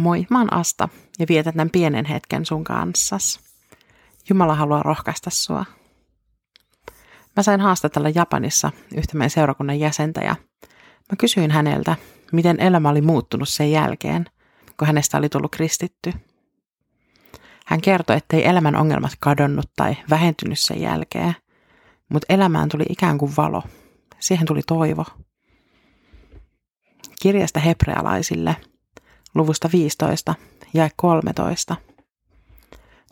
Moi, mä oon Asta ja vietän tämän pienen hetken sun kanssas. Jumala haluaa rohkaista sua. Mä sain haastatella Japanissa yhtä meidän seurakunnan jäsentä ja mä kysyin häneltä, miten elämä oli muuttunut sen jälkeen, kun hänestä oli tullut kristitty. Hän kertoi, ettei elämän ongelmat kadonnut tai vähentynyt sen jälkeen, mutta elämään tuli ikään kuin valo. Siihen tuli toivo. Kirjasta hebrealaisille – luvusta 15 ja 13.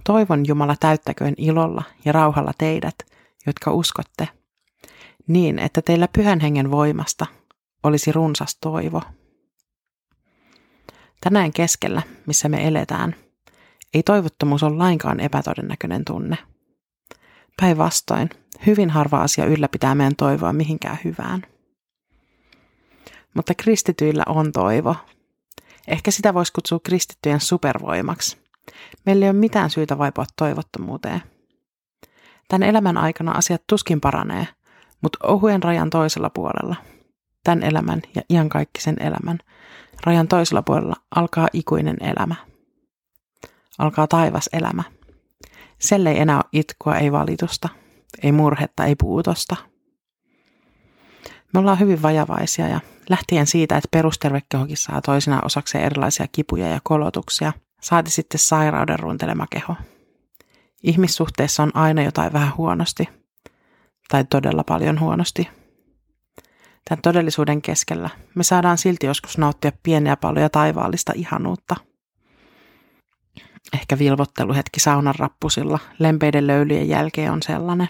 Toivon Jumala täyttäköön ilolla ja rauhalla teidät, jotka uskotte, niin että teillä pyhän hengen voimasta olisi runsas toivo. Tänään keskellä, missä me eletään, ei toivottomuus ole lainkaan epätodennäköinen tunne. Päinvastoin, hyvin harva asia ylläpitää meidän toivoa mihinkään hyvään. Mutta kristityillä on toivo, Ehkä sitä voisi kutsua kristittyjen supervoimaksi. Meillä ei ole mitään syytä vaipua toivottomuuteen. Tämän elämän aikana asiat tuskin paranee, mutta ohuen rajan toisella puolella, tämän elämän ja iankaikkisen elämän, rajan toisella puolella alkaa ikuinen elämä. Alkaa taivas elämä. Selle ei enää ole itkua, ei valitusta, ei murhetta, ei puutosta. Me ollaan hyvin vajavaisia ja lähtien siitä, että perustervekehokin saa toisena osakseen erilaisia kipuja ja kolotuksia, saati sitten sairauden runtelema keho. Ihmissuhteessa on aina jotain vähän huonosti, tai todella paljon huonosti. Tämän todellisuuden keskellä me saadaan silti joskus nauttia pieniä palloja taivaallista ihanuutta. Ehkä vilvotteluhetki saunan rappusilla lempeiden löylyjen jälkeen on sellainen.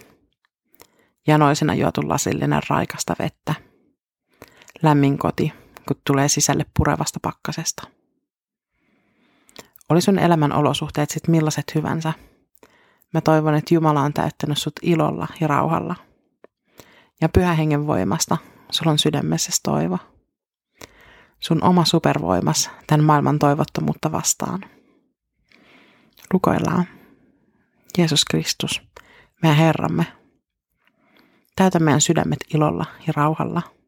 Janoisena juotu lasillinen raikasta vettä – lämmin koti, kun tulee sisälle purevasta pakkasesta. Oli sun elämän olosuhteet sit millaiset hyvänsä. Mä toivon, että Jumala on täyttänyt sut ilolla ja rauhalla. Ja pyhä hengen voimasta sulla on sydämessä toivo. Sun oma supervoimas tämän maailman toivottomuutta vastaan. Rukoillaan. Jeesus Kristus, meidän Herramme. Täytä meidän sydämet ilolla ja rauhalla –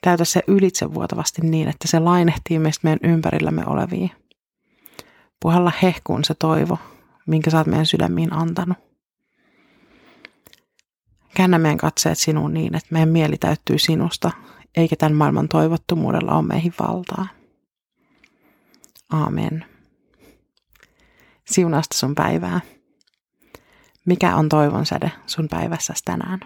Täytä se ylitsevuotavasti niin, että se lainehtii meistä meidän ympärillämme olevia. Puhalla hehkuun se toivo, minkä oot meidän sydämiin antanut. Käännä meidän katseet sinuun niin, että meidän mieli täyttyy sinusta, eikä tämän maailman toivottomuudella ole meihin valtaa. Aamen. Siunasta sun päivää. Mikä on toivon säde sun päivässäsi tänään?